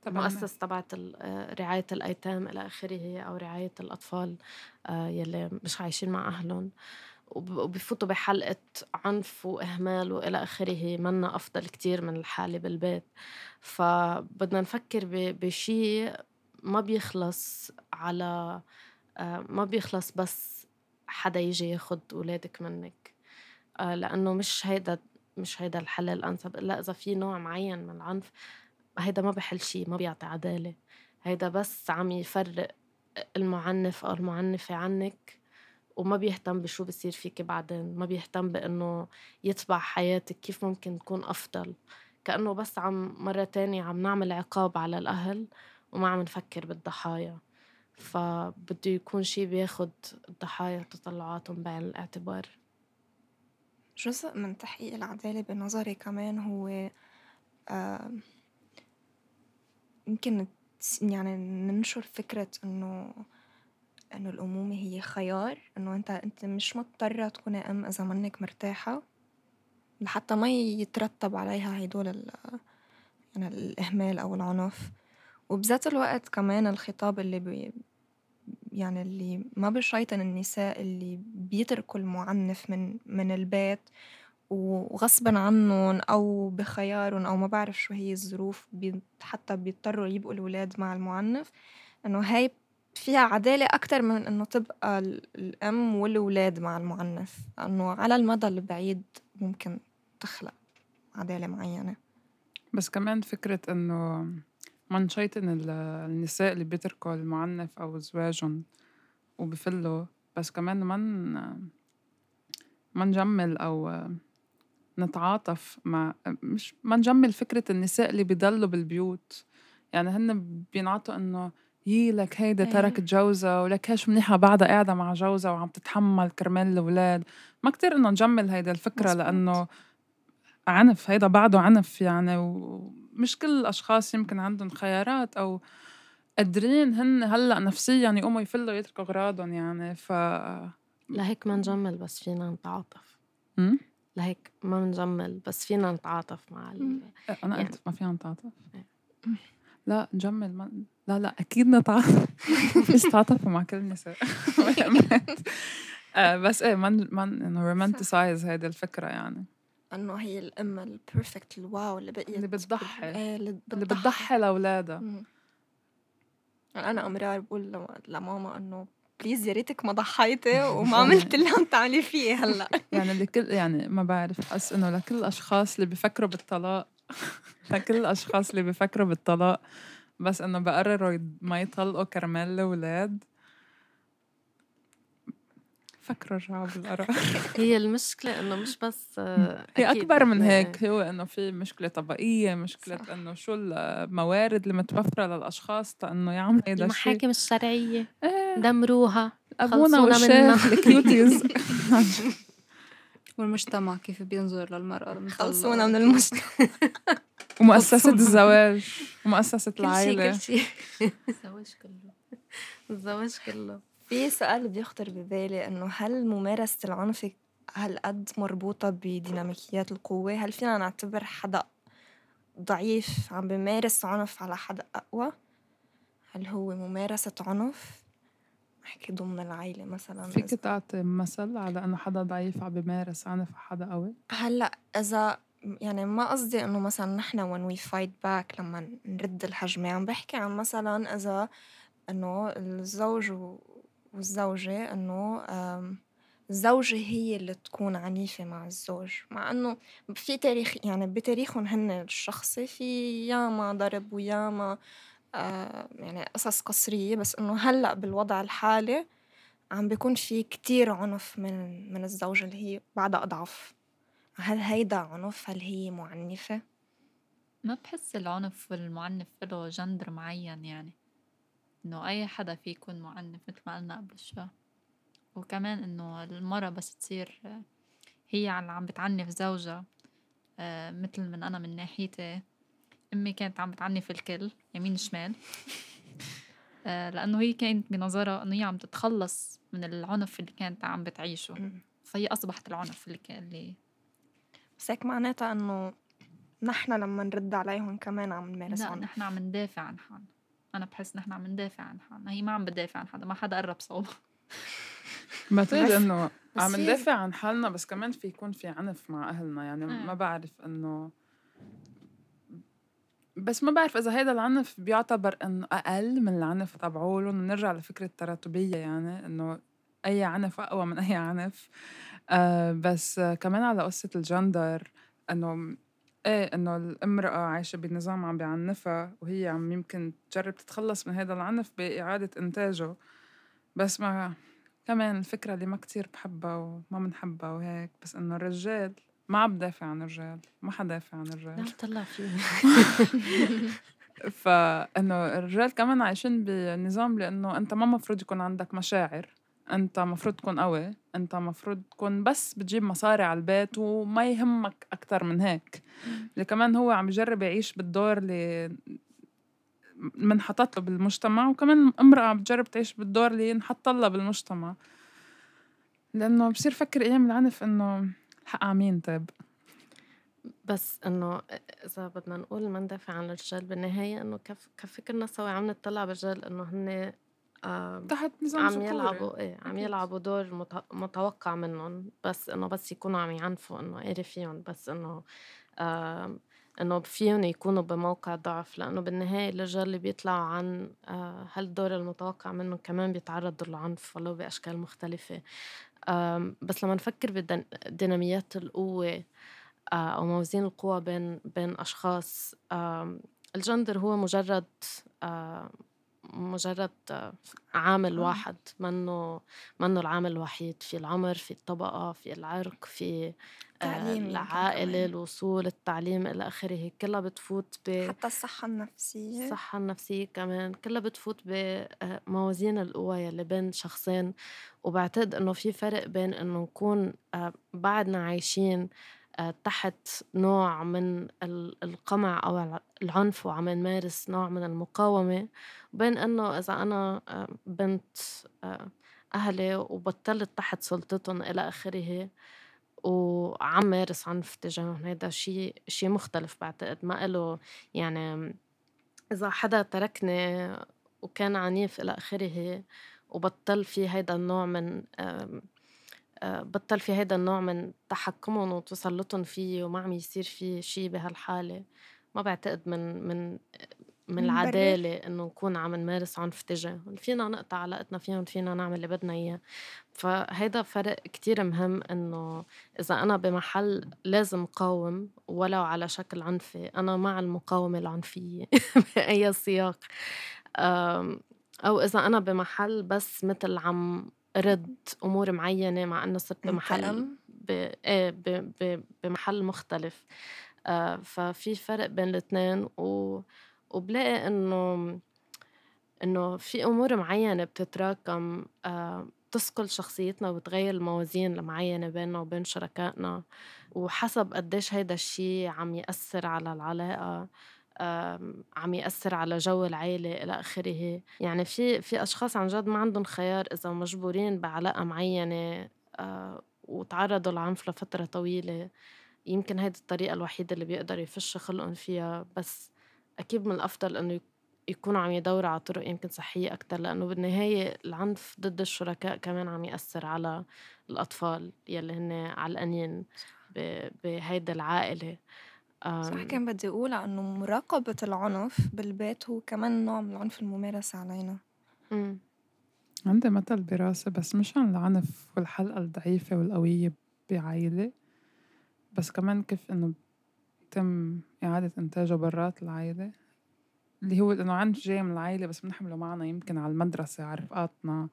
S1: المؤسسة تبعت رعاية الأيتام إلى آخره أو رعاية الأطفال آه، يلي مش عايشين مع أهلهم. وبفوتوا بحلقة عنف وإهمال وإلى آخره. منا أفضل كتير من الحالة بالبيت. فبدنا نفكر بشيء ما بيخلص على آه، ما بيخلص بس حدا يجي ياخد أولادك منك. آه، لأنه مش هيدا مش هيدا الحل الأنسب إلا إذا في نوع معين من العنف هيدا ما بحل شي ما بيعطي عدالة. هيدا بس عم يفرق المعنف أو المعنفة عنك وما بيهتم بشو بصير فيك بعدين. ما بيهتم بأنه يتبع حياتك كيف ممكن تكون أفضل. كأنه بس عم مرة تانية عم نعمل عقاب على الأهل وما عم نفكر بالضحايا. فبده يكون شي بياخد الضحايا وتطلعاتهم بعين الاعتبار.
S3: جزء من تحقيق العدالة بنظري كمان هو آه يمكن يعني ننشر فكرة إنه إنه الأمومة هي خيار إنه أنت أنت مش مضطرة تكوني أم إذا منك مرتاحة. لحتى ما يترتب عليها هيدول يعني الإهمال أو العنف. وبذات الوقت كمان الخطاب اللي بي يعني اللي ما بشيطن النساء اللي بيتركوا المعنف من من البيت وغصبا عنهم أو بخيارهم أو ما بعرف شو هي الظروف حتى بيضطروا يبقوا الولاد مع المعنف. إنه هاي فيها عدالة أكتر من إنه تبقى الأم والولاد مع المعنف. إنه على المدى البعيد ممكن تخلق عدالة معينة.
S5: بس كمان فكرة إنه ما نشيطن النساء اللي بيتركوا المعنف أو زواجهم وبفلوا بس كمان ما ما نجمل أو نتعاطف مع مش ما نجمل فكرة النساء اللي بيضلوا بالبيوت. يعني هن بينعطوا إنه يي لك هيدا إيه. تركت جوزها ولك هي شو منيحة بعدها قاعدة مع جوزها وعم تتحمل كرمال الأولاد. ما كتير إنه نجمل هيدا الفكرة مزبوط. لأنه عنف هيدا بعده عنف يعني. ومش كل الأشخاص يمكن عندهم خيارات أو قادرين هن هلأ نفسيا يقوموا يفلوا يتركوا أغراضهم يعني. ف
S1: لهيك ما نجمل بس فينا نتعاطف. لهيك ما نجمل بس فينا نتعاطف مع ال...
S5: أنا يعني... قلت ما فينا نتعاطف. إيه. لا نجمل ما... لا لا أكيد نتعاطف. (laughs) فيش تعاطفوا مع كل النساء (laughs) آه، بس إيه ما ما إنه romanticize هيدي الفكرة يعني.
S3: إنه هي الام ال perfect ال wow اللي بقيت
S5: اللي بتضحي. إيه اللي بتضحي. لأولادها.
S3: أنا أمرار بقول لماما إنه please يا ريتك ما ضحيتي (laughs) وما عملت اللي عم تعملي فيه هلا. (laughs)
S5: يعني لكل يعني ما بعرف بحس إنه لكل الاشخاص اللي بفكروا بالطلاق (laughs) لكل الاشخاص اللي بفكروا بالطلاق بس إنه بقرروا ما يطلقوا كرمال الأولاد. فكروا ارجعوا بالقرار (laughs)
S1: هي المشكلة إنه مش بس
S5: هي أكبر من هيك هو إنه في مشكلة طبقية مشكلة إنه شو الموارد المتوفرة للأشخاص لأنه يعملوا
S1: هيدا الشيء. المحاكم الشرعية. إيه. دمروها
S5: أبونا والشيخ (laughs) الكيوتيز. (laughs)
S4: والمجتمع كيف بينظر للمرأة
S3: خلصونا من المجتمع.
S5: ومؤسسة الزواج ومؤسسة العائلة
S1: كل شيء. الزواج كله. الزواج كله.
S3: في سؤال بيخطر ببالي إنه هل ممارسة العنف هالقد مربوطة بديناميكيات القوة؟ هل فينا نعتبر حدا ضعيف عم بيمارس عنف على حدا أقوى؟ هل هو ممارسة عنف؟ أحكي ضمن العيلة مثلا
S5: فيك تعطي مثل على إنه حدا ضعيف عم بيمارس عنف على حدا قوي؟
S3: هلأ إذا يعني ما قصدي إنه مثلا نحن when we fight back لما نرد الهجمة عم بحكي عن مثلا إذا إنه الزوج والزوجة إنه الزوجة هي اللي تكون عنيفة مع الزوج. مع إنه في تاريخ يعني بتاريخهم هن الشخصي في ياما ضرب وياما يعني قصص قصرية. بس إنه هلأ بالوضع الحالي عم بيكون في كتير عنف من من الزوجة اللي هي بعدها أضعف هل هيدا عنف؟ هل هي معنفة؟
S2: ما بحس العنف والمعنف له جندر معين يعني. إنه أي حدا فيه يكون معنف متل ما قلنا قبل شوي. وكمان إنه المرة بس تصير هي عم بتعنف زوجها آه، متل من أنا من ناحيتي. أمي كانت عم بتعنف الكل يمين شمال. (laughs) آه، لأنه هي كانت بنظرها إنه هي عم تتخلص من العنف اللي كانت عم بتعيشه. فهي أصبحت العنف اللي كان اللي
S3: بس هيك معناتها إنه نحن لما نرد عليهم كمان عم نمارس
S2: لا نحن عم ندافع عن حالنا أنا بحس نحن عم ندافع عن حالنا هي ما عم بتدافع عن حدا ما حدا قرب صوب (laughs)
S5: بعتقد إنه عم ندافع عن حالنا بس كمان في يكون في عنف مع أهلنا. يعني آه. ما بعرف إنه بس ما بعرف إذا هيدا العنف بيعتبر انه أقل من العنف تبعولهم نرجع لفكرة التراتبية يعني إنه أي عنف أقوى من أي عنف. آه بس كمان على قصة الجندر إنه إيه إنه الامرأة عايشة بنظام عم بيعنفها وهي عم يمكن تجرب تتخلص من هذا العنف بإعادة إنتاجه. بس ما كمان الفكرة اللي ما كتير بحبها وما بنحبها وهيك بس إنه الرجال ما عم بدافع عن الرجال ما حدافع عن الرجال.
S1: لا طلع فيه. (laughs)
S5: فإنه الرجال كمان عايشين بنظام لإنه أنت ما مفروض يكون عندك مشاعر. أنت مفروض تكون قوي أنت مفروض تكون بس بتجيب مصاري على البيت وما يهمك أكتر من هيك. اللي كمان هو عم يجرب يعيش بالدور اللي منحطت له بالمجتمع وكمان امرأة عم بتجرب تعيش بالدور اللي انحط لها بالمجتمع. لأنه بصير فكر أيام العنف إنه الحق عمين طيب.
S1: بس إنه إذا بدنا نقول ما ندافع عن الرجال بالنهاية إنه كف كفي كنا سوا عم نطلع بالرجال إنه هن
S5: تحت نظام
S1: عم يلعبوا إيه عم يلعبوا دور متوقع منهم بس إنه بس يكونوا عم يعنفوا إنه قاري فيهم بس إنه إنه فيهم يكونوا بموقع ضعف. لأنه بالنهاية الرجال اللي بيطلعوا عن آه، هالدور المتوقع منهم كمان بيتعرضوا للعنف ولو بأشكال مختلفة. بس لما نفكر بديناميات القوة آه، أو موازين القوى بين بين أشخاص الجندر هو مجرد مجرد عامل آه. واحد منه منه العامل الوحيد في العمر في الطبقة في العرق في التعليم العائلة الوصول التعليم إلى آخره. كلها بتفوت ب
S3: حتى الصحة النفسية.
S1: الصحة النفسية كمان. كلها بتفوت بموازين القوى يلي بين شخصين. وبعتقد إنه في فرق بين إنه نكون بعدنا عايشين تحت نوع من القمع أو العنف وعم نمارس نوع من المقاومة بين إنه إذا أنا بنت أهلي وبطلت تحت سلطتهم إلى آخره وعم مارس عنف تجاههم هيدا شيء شيء مختلف بعتقد ما إله يعني إذا حدا تركني وكان عنيف إلى آخره وبطل في هيدا النوع من بطل في هيدا النوع من تحكمهم وتسلطهم فيي وما عم يصير في شي بهالحالة. ما بعتقد من من من العدالة إنه نكون عم نمارس عنف تجاههم فينا نقطع علاقتنا فيهم فينا نعمل اللي بدنا إياه. فهيدا فرق كتير مهم إنه إذا أنا بمحل لازم قاوم ولو على شكل عنفي. أنا مع المقاومة العنفية (laughs) بأي سياق. أو إذا أنا بمحل بس مثل عم رد أمور معينة مع إنه صرت بمحل ب... إيه ب... ب... بمحل مختلف. آه ففي فرق بين الاثنين و... وبلاقي إنه إنه في أمور معينة بتتراكم. آه شخصيتنا وبتغير الموازين المعينة بيننا وبين شركائنا. وحسب قديش هيدا الشي عم يأثر على العلاقة. عم يأثر على جو العيلة إلى آخره. يعني في في أشخاص عن جد ما عندهم خيار إذا مجبورين بعلاقة معينة آه، وتعرضوا لعنف لفترة طويلة يمكن هيدي الطريقة الوحيدة اللي بيقدروا يفشوا خلقهم فيها. بس أكيد من الأفضل إنه يكونوا عم يدوروا على طرق يمكن صحية أكتر لأنه بالنهاية العنف ضد الشركاء كمان عم يأثر على الأطفال يلي هن علقانين بهيدا العائلة.
S3: صح كان بدي أقول إنه مراقبة العنف بالبيت هو كمان نوع من العنف الممارس علينا
S5: إمم. عندي مثل براسي بس مش عن العنف والحلقة الضعيفة والقوية بعائلة بس كمان كيف إنه بيتم إعادة إنتاجه برات العائلة اللي هو إنه عنف جاي من العائلة بس بنحمله معنا يمكن على المدرسة على رفقاتنا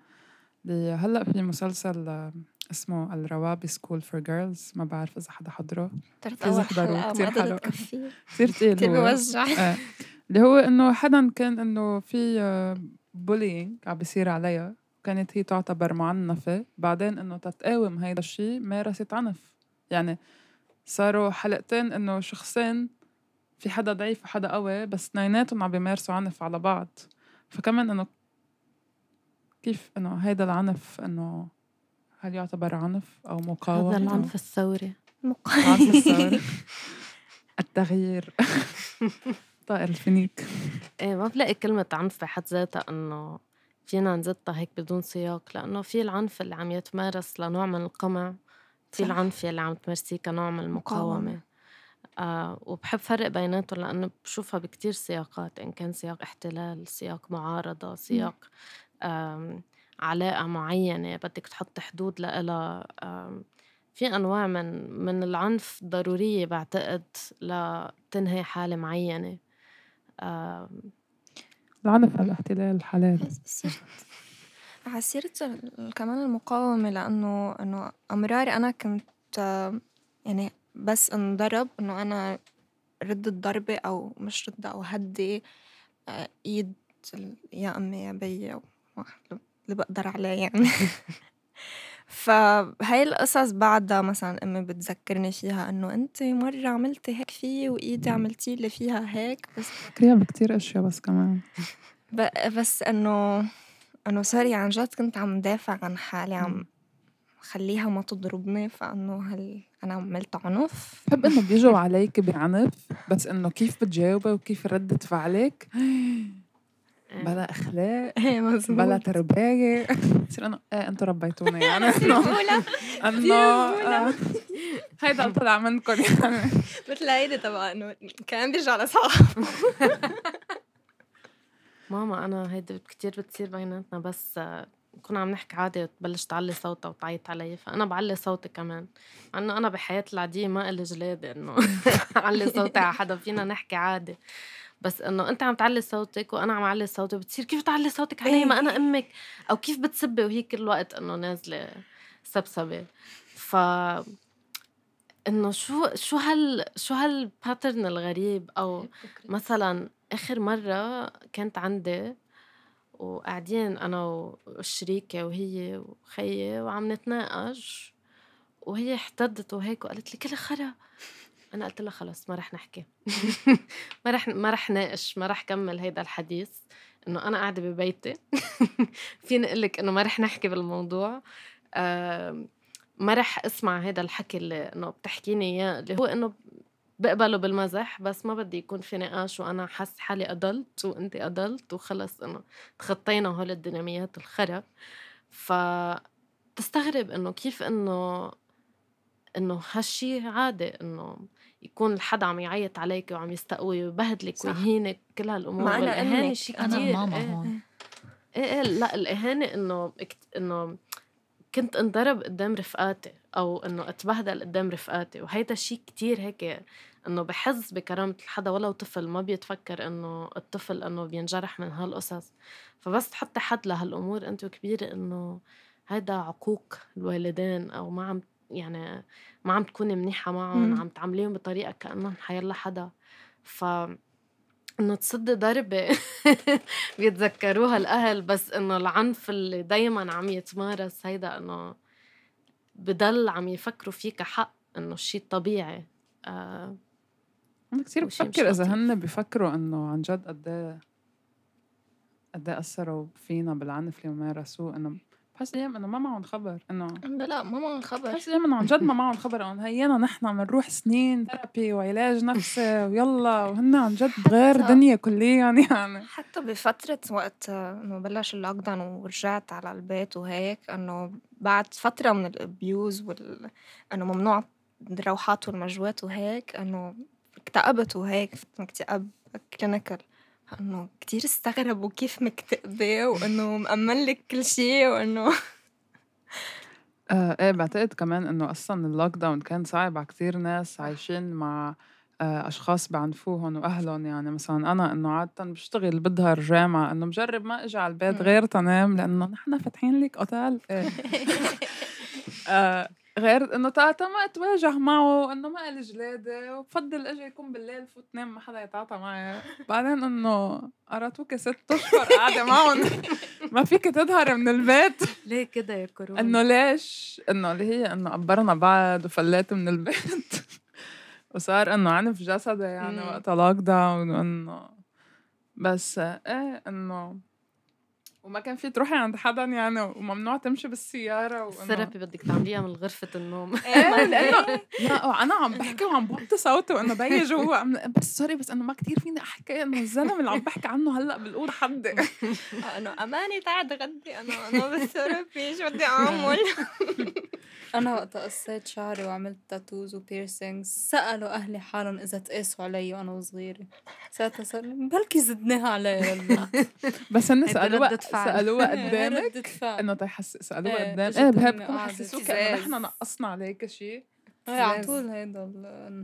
S5: اللي هلأ في مسلسل اسمه الروابي School for Girls ما بعرف إذا حدا حضره.
S3: كذا حضروه كثير حلو
S5: كثير ثقيل هو بوجع آه. اللي هو إنه حدا كان إنه في bullying عم بيصير عليها. كانت هي تعتبر معنفة. بعدين إنه تتقاوم هيدا الشيء مارست عنف. يعني صاروا حلقتين إنه شخصين في حدا ضعيف وحدا قوي بس اثنيناتهم عم بيمارسوا عنف على بعض. فكمان إنه كيف إنه هيدا العنف إنه هل يعتبر عنف أو مقاومة؟
S1: هذا العنف الثوري.
S5: العنف الثوري. التغيير. (laughs) طائر الفينيك.
S1: إيه ما بلاقي كلمة عنف بحد ذاتها إنه فينا نزتها هيك بدون سياق لأنه في العنف اللي عم يتمارس لنوع من القمع في العنف اللي عم تمارسيه كنوع من المقاومة. آه وبحب فرق بيناتهم لأنه بشوفها بكتير سياقات إن كان سياق احتلال سياق معارضة سياق آه علاقة معينة بدك تحط حدود لإلها في أنواع من من العنف ضرورية بعتقد لتنهي حالة معينة.
S5: العنف على الاحتلال الحلال (laughs)
S3: على سيرة كمان المقاومة لأنه إنه أمرار أنا كنت يعني بس انضرب إنه أنا رد الضربة أو مش رد أو هدي آه، إيد يا أمي يا بيي أو اللي بقدر عليه يعني. (laughs) فهاي القصص بعدها مثلا أمي بتذكرني فيها إنه أنت مرة عملتي هيك فيي وإيدي عملتي لي فيها هيك بس
S5: فكريها بكتير أشياء بس كمان.
S3: بس إنه إنه سوري عن جد كنت عم دافع عن حالي عم خليها ما تضربني فإنه هل أنا عملت عنف؟
S5: بحب إنه بيجوا عليك بعنف بس إنه كيف بتجاوبي وكيف ردة فعلك. (gasps) بلا أخلاق (laughs)
S3: إيه،
S5: بلا ترباية. (laughs) بصير (laughs) أنا إيه أنتم ربيتوني يعني. انه انه آه، هيدا طلع منكم يعني.
S3: مثل هيدي تبع إنه كان بيرجع لصاحب
S1: ماما أنا هيدي كتير بتصير بيناتنا بس نكون عم نحكي عادي وتبلش تعلي صوتها وتعيط علي فأنا بعلي صوتي كمان. مع إنه أنا بحياتي العادية ما إلي جلادة إنه أعلي صوتي على حدا فينا نحكي عادي. بس إنه أنت عم تعلي صوتك وأنا عم أعلي صوتي بتصير كيف تعلي صوتك علي؟ ما أنا أمك. أو كيف بتسبي؟ وهي كل الوقت إنه نازلة سبسبة. ف إنه شو شو هال شو هالباترن الغريب؟ أو مثلا آخر مرة كانت عندي وقاعدين أنا والشريكه وهي وخيي وعم نتناقش وهي احتدت وهيك وقالت لي كل خرا أنا قلت لها خلص ما رح نحكي. (laughs) ما رح ما رح ناقش ما رح كمل هيدا الحديث إنه أنا قاعدة ببيتي. (laughs) فيني أقول لك إنه ما رح نحكي بالموضوع. ما رح أسمع هذا الحكي اللي إنه بتحكيني إياه اللي هو إنه بقبله بالمزح بس ما بدي يكون في نقاش وأنا حاسة حالي اضلت وأنت اضلت وخلص إنه تخطينا هول الديناميات الخرا. ف تستغرب إنه كيف إنه إنه هالشي عادي إنه يكون حدا عم يعيط عليك وعم يستقوي ويبهدلك ويهينك كل هالأمور.
S3: ما أنا
S1: والاهانه شيء كثير
S2: أنا ماما إيه. هون.
S1: إيه. إيه لا الاهانه إنه إنه كنت انضرب قدام رفقاتي أو إنه أتبهدل قدام رفقاتي وهيدا شيء كتير هيك إنه بحز بكرامة الحدا. ولو طفل ما بيتفكر إنه الطفل إنه بينجرح من هالقصص. فبس تحطي حد لهالأمور انت كبيرة إنه هيدا عقوق الوالدين أو ما عم يعني ما عم تكوني منيحة معهم. عم تعامليهم بطريقة كأنهم حيلا حدا. ف إنه تصدي ضربة (laughs) بيتذكروها الأهل بس إنه العنف اللي دايما عم يتمارس هيدا إنه بضل عم يفكروا فيه كحق إنه الشيء الطبيعي آه
S5: أنا كثير بفكر إذا هن بفكروا إنه عن جد قد إيه قد إيه أثروا فينا بالعنف اللي مارسوه إنه بحس أيام انه ما معهم خبر. إنه
S3: لا ما معهم خبر.
S5: بحس أيام انه عن جد ما معهم خبر. إنه هينا نحن بنروح سنين therapy وعلاج نفسي ويلا وهن عن جد بغير دنيا كليا يعني.
S3: حتى بفترة وقت إنه بلش ال lockdown ورجعت على البيت وهيك إنه بعد فترة من ال abuse وال إنه ممنوع الروحات والمجوات وهيك إنه اكتئبت وهيك اكتئاب clinical إنه كتير استغربوا كيف مكتئبة وإنه مأمن لك كل شيء وإنه (laughs)
S5: آه إيه بعتقد كمان إنه أصلا ال lockdown كان صعب على كثير ناس عايشين مع آه أشخاص بعنفوهم وأهلهم. يعني مثلا أنا إنه عاده بشتغل بظهر جامعة إنه بجرب ما إجي على البيت غير تنام لأنه نحن فاتحين لك أوتيل. إيه. (laughs) (laughs) آه غير إنه تاتا ما أتواجه معه إنه ما قال جلادة وبفضل إجي يكون بالليل فوت نام ما حدا يتعاطى معي. بعدين إنه قراتوك ست أشهر قاعدة معهم. (laughs) ما فيك تظهر من البيت.
S1: ليه كده يا كورونا؟
S5: إنه ليش؟ إنه اللي هي إنه قبرنا بعض وفليت من البيت. (laughs) وصار إنه عنف جسدي يعني وقت لوك داون وإنه بس إيه إنه وما كان في تروحي عند حدا يعني وممنوع تمشي بالسيارة
S1: وإنه ال therapy بدك تعمليها من غرفة النوم. (laughs)
S5: إيه (laughs) لا أنا عم بحكي وعم بوطي صوتي وإنه بي جوا بس sorry بس إنه ما كتير فيني أحكي إنه الزلمة اللي عم بحكي عنه هلأ بالأوضة حدي
S3: آه، إنه أماني تعال غدي أنا أنا بال therapy شو بدي أعمل؟ (laughs)
S4: أنا وقت قصيت شعري وعملت tattoos و piercings سألوا أهلي حالهم إذا تقاسوا علي وأنا وصغيرة. ساعتها صار بلكي زدناها علي (laughs)
S5: بس هن سألوها سألوها (laughs) قدامك؟ إنه تيحس سألوها
S4: إيه،
S5: قدام. إيه بهبكم حسسوك إنه نحن نقصنا عليك شيء
S4: إيه على طول هيدا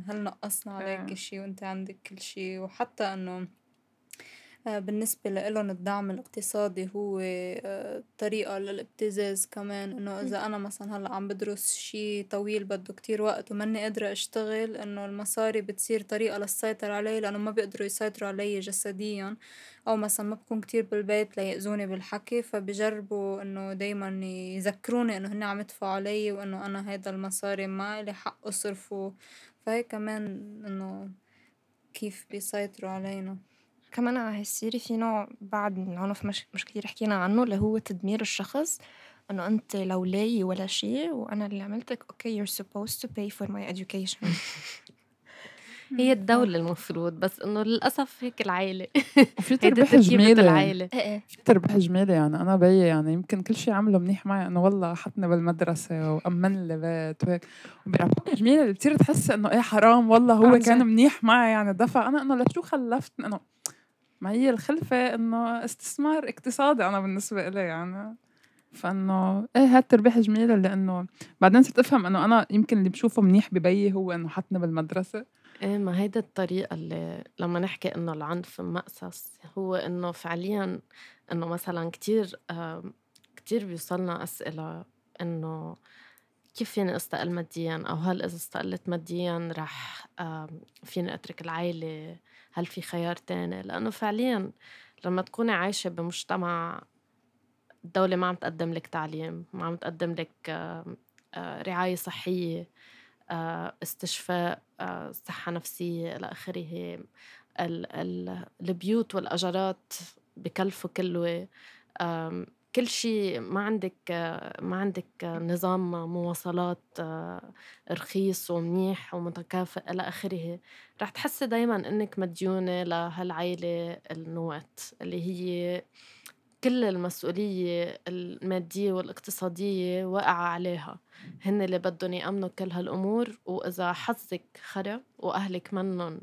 S4: هل نقصنا عليك إيه. شيء وأنت عندك كل شيء وحتى إنه آه، بالنسبة لإلن الدعم الاقتصادي هو آه، طريقة للابتزاز كمان إنه إذا أنا مثلا هلأ عم بدرس شي طويل بده كتير وقت وماني قادرة أشتغل إنه المصاري بتصير طريقة للسيطرة علي لأنه ما بيقدروا يسيطروا علي جسديا أو مثلا ما بكون كتير بالبيت ليأذوني بالحكي فبجربوا إنه دايما يذكروني إنه هن عم يدفعوا علي وإنه أنا هيدا المصاري ما إلي حق أصرفه فهي كمان إنه كيف بيسيطروا علينا.
S3: كمان على هالسيرة في نوع بعد من العنف مش, مش كتير حكينا عنه اللي هو تدمير الشخص. إنه أنت لو لاي ولا شيء وأنا اللي عملتك أوكي you're supposed to pay for my education. (laughs)
S1: هي الدولة المفروض بس إنه للأسف هيك العائلة
S5: وفي (laughs)
S1: تركيبة
S5: جميلة.
S1: العائلة
S3: إيه إيه.
S5: في تربيح جميلة يعني أنا بيي يعني يمكن كل شيء عمله منيح معي إنه والله حطني بالمدرسة وأمن لي بيت وهيك. وبيعرفوني جميلة اللي بتصير تحس إنه إيه حرام والله هو كان. منيح معي يعني دفع. أنا إنه لشو خلفتني إنه ما هي الخلفة إنه استثمار اقتصادي أنا بالنسبة إلي يعني. فإنه إيه هاي التربيح جميلة لأنه بعدين صرت أفهم إنه أنا يمكن اللي بشوفه منيح ببيي هو إنه حطني بالمدرسة.
S1: إيه ما هيدا الطريقة اللي لما نحكي إنه العنف مأسس هو إنه فعليا إنه مثلا كتير كتير بيوصلنا أسئلة إنه كيف فيني أستقل ماديا أو هل إذا استقلت ماديا رح فيني أترك العائلة هل في خيار تاني؟ لأنه فعليا لما تكوني عايشة بمجتمع الدولة ما عم تقدم لك تعليم ما عم تقدم لك آم، آه، رعاية صحية آه، استشفاء آه، صحة نفسية إلى آخره ال- ال- البيوت والأجارات بكلفوا آم، كل شيء ما عندك ما عندك نظام مواصلات آه، رخيص ومنيح ومتكافئ إلى آخره. رح تحسي دايما إنك مديونة لهالعيلة النوات اللي هي كل المسؤولية المادية والاقتصادية واقعة عليها. هن اللي بدهم يأمنوا كل هالأمور وإذا حظك خرب وأهلك منن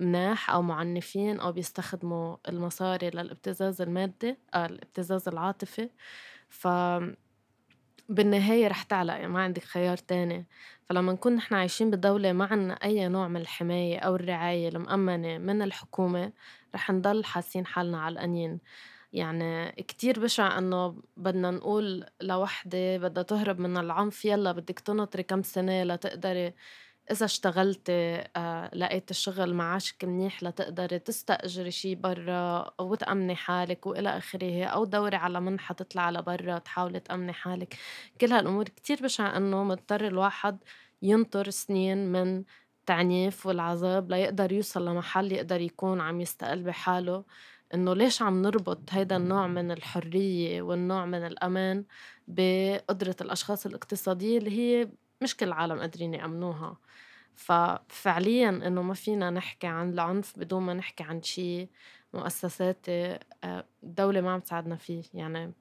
S1: مناح أو معنفين أو بيستخدموا المصاري للابتزاز المادي آه الابتزاز العاطفي ف بالنهاية رح تعلقي ما عندك خيار تاني. فلما نكون نحن عايشين بدولة ما عنا أي نوع من الحماية أو الرعاية المأمنة من الحكومة رح نضل حاسين حالنا علقانين يعني كتير بشع إنه بدنا نقول لوحدة بدها تهرب من العنف يلا بدك تنطري كم سنة لتقدري إذا اشتغلتي آه، لقيتي شغل معاشك منيح لتقدري تستأجري شي برا وتأمني حالك وإلى آخره أو دوري على منحة تطلع لبرا تحاولي تأمني حالك. كل هالأمور كتير بشع إنه مضطر الواحد ينطر سنين من التعنيف والعذاب ليقدر يوصل لمحل يقدر يكون عم يستقل بحاله. إنه ليش عم نربط هيدا النوع من الحرية والنوع من الأمان بقدرة الأشخاص الاقتصادية اللي هي مش كل العالم قادرين يأمنوها؟ ففعليا إنه ما فينا نحكي عن العنف بدون ما نحكي عن شي مؤسساتي آه، الدولة ما عم تساعدنا فيه. يعني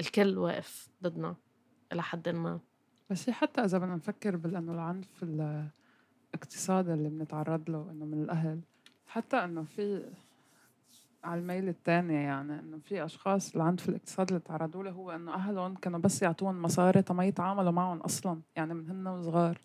S1: الكل واقف ضدنا إلى حد ما.
S5: بس حتى إذا بدنا نفكر بأنه العنف الاقتصادي اللي بنتعرض له إنه من الأهل حتى إنه في على الميل الثانية يعني إنه في أشخاص العنف الاقتصادي اللي تعرضوا له هو إنه أهلهم كانوا بس يعطوهم مصاري تما يتعاملوا معهم أصلا يعني من هن وصغار.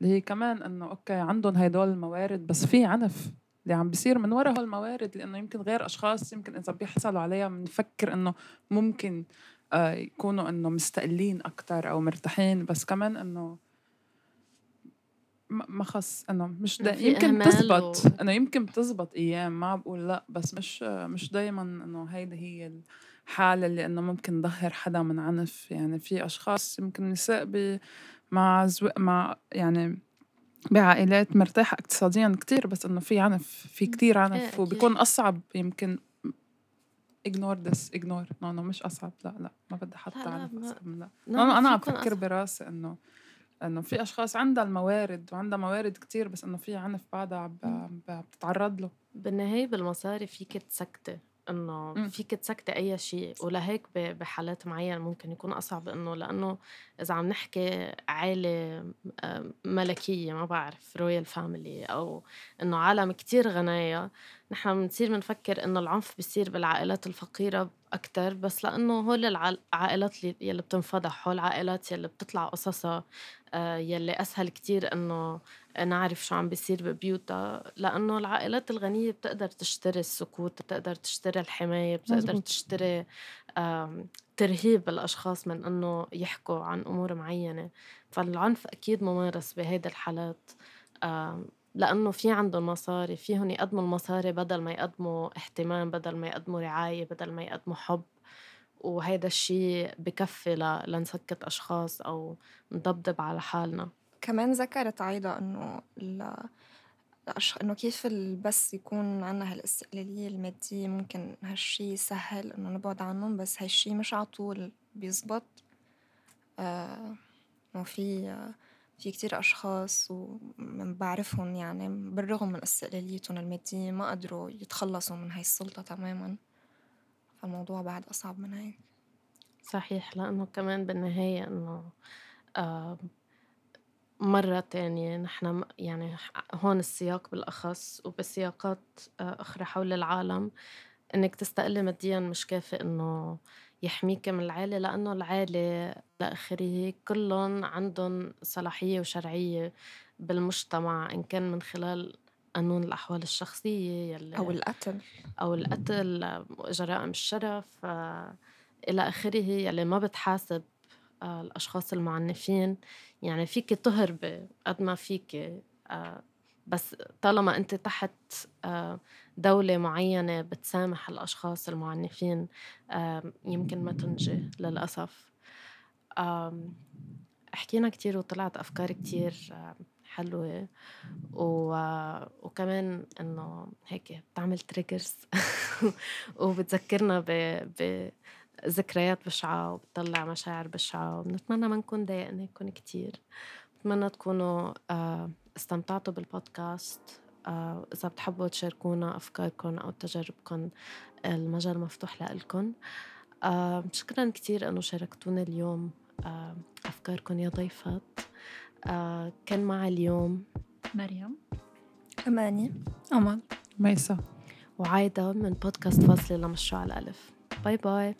S5: اللي هي كمان إنه أوكي عندهم هيدول الموارد بس في عنف اللي عم بيصير من وراء هالموارد لأنه يمكن غير أشخاص يمكن إذا بيحصلوا عليها بنفكر إنه ممكن آه، يكونوا إنه مستقلين أكتر أو مرتاحين. بس كمان إنه ما خص انه مش دا يمكن بتزبط
S1: و-
S5: انه يمكن بتزبط أيام ما بقول لأ بس مش مش دايما إنه هيدي هي الحالة اللي إنه ممكن ظهر حدا من عنف. يعني في أشخاص يمكن نساء ب مع زو... مع يعني بعائلات مرتاحة اقتصاديا كتير بس إنه في عنف في كتير
S1: إيه
S5: عنف
S1: أكيد.
S5: وبيكون أصعب يمكن ignore this ignore. No no مش أصعب. لأ لأ ما بدي
S1: لا،
S5: عنف أصعب لأ. لا، أنا أنا عم بفكر. براسي إنه إنه في أشخاص عندها الموارد وعندها موارد كتير بس إنه في عنف بعدها بتتعرض له.
S1: بالنهاية بالمصاري فيك تسكتي. إنه
S5: مم.
S1: فيك تسكتي أي شيء ولهيك بحالات معينة ممكن يكون أصعب إنه لأنه إذا عم نحكي عائلة آه، ملكية ما بعرف royal family أو إنه عالم كتير غنايا نحن بنصير بنفكر إنه العنف بيصير بالعائلات الفقيرة أكتر بس لأنه هول الع- العائلات اللي- يلي بتنفضح هول العائلات يلي بتطلع قصصها آه، يلي أسهل كتير إنه نعرف شو عم بيصير ببيوتها لأنه العائلات الغنية بتقدر تشتري السكوت بتقدر تشتري الحماية بتقدر
S5: مزبوط.
S1: تشتري ترهيب الأشخاص من أنه يحكوا عن أمور معينة. فالعنف أكيد ممارس بهيدي الحالات. لأنه في عندهم مصاري فيهم يقدموا المصاري بدل ما يقدموا اهتمام بدل ما يقدموا رعاية بدل ما يقدموا حب. وهيدا الشيء بكفي لنسكت أشخاص أو نضبضب على حالنا.
S3: كمان ذكرت عايدة إنه ال إنه كيف بس يكون عنا هالإستقلالية المادية؟ ممكن هالشي سهل إنه نبعد عنهم بس هالشي مش على طول بيزبط. آه إنه في كتير أشخاص وبعرفهم يعني بالرغم من إستقلاليتهم المادية ما قدروا يتخلصوا من هاي السلطة تماما. فالموضوع بعد أصعب من هيك.
S1: صحيح لأنه كمان بالنهاية إنه آه مرة تانية نحن يعني هون السياق بالأخص وبسياقات آه، أخرى حول العالم إنك تستقلي ماديا مش كافي إنه يحميك من العالة لأنه العالة لآخره كلهم عندهم صلاحية وشرعية بالمجتمع إن كان من خلال قانون الأحوال الشخصية يلي
S3: أو القتل.
S1: أو القتل جرائم الشرف آه، إلى آخره يلي ما بتحاسب آه، الأشخاص المعنفين. يعني فيك تهربي قد ما فيك آه، بس طالما أنت تحت آه، دولة معينة بتسامح الأشخاص المعنفين يمكن ما تنجي للأسف. حكينا كتير وطلعت أفكار كتير حلوة. و... وكمان إنه هيك بتعمل تريجرز (laughs) وبتذكرنا ب... ب... ذكريات بشعة وبتطلع مشاعر بشعة وبنتمنى ما نكون ضايقناكم كتير. بتمنى تكونوا آه، استمتعتوا بالبودكاست. آه، إذا بتحبوا تشاركونا أفكاركم أو تجاربكم المجال مفتوح لكم آه، شكرا كتير أنه شاركتونا اليوم أفكاركم يا ضيفات كان معي اليوم
S2: مريم.
S3: أماني.
S4: أمل
S5: ميسا.
S1: وعايدة من بودكاست فاصلة لمشروع الألف. bye bye.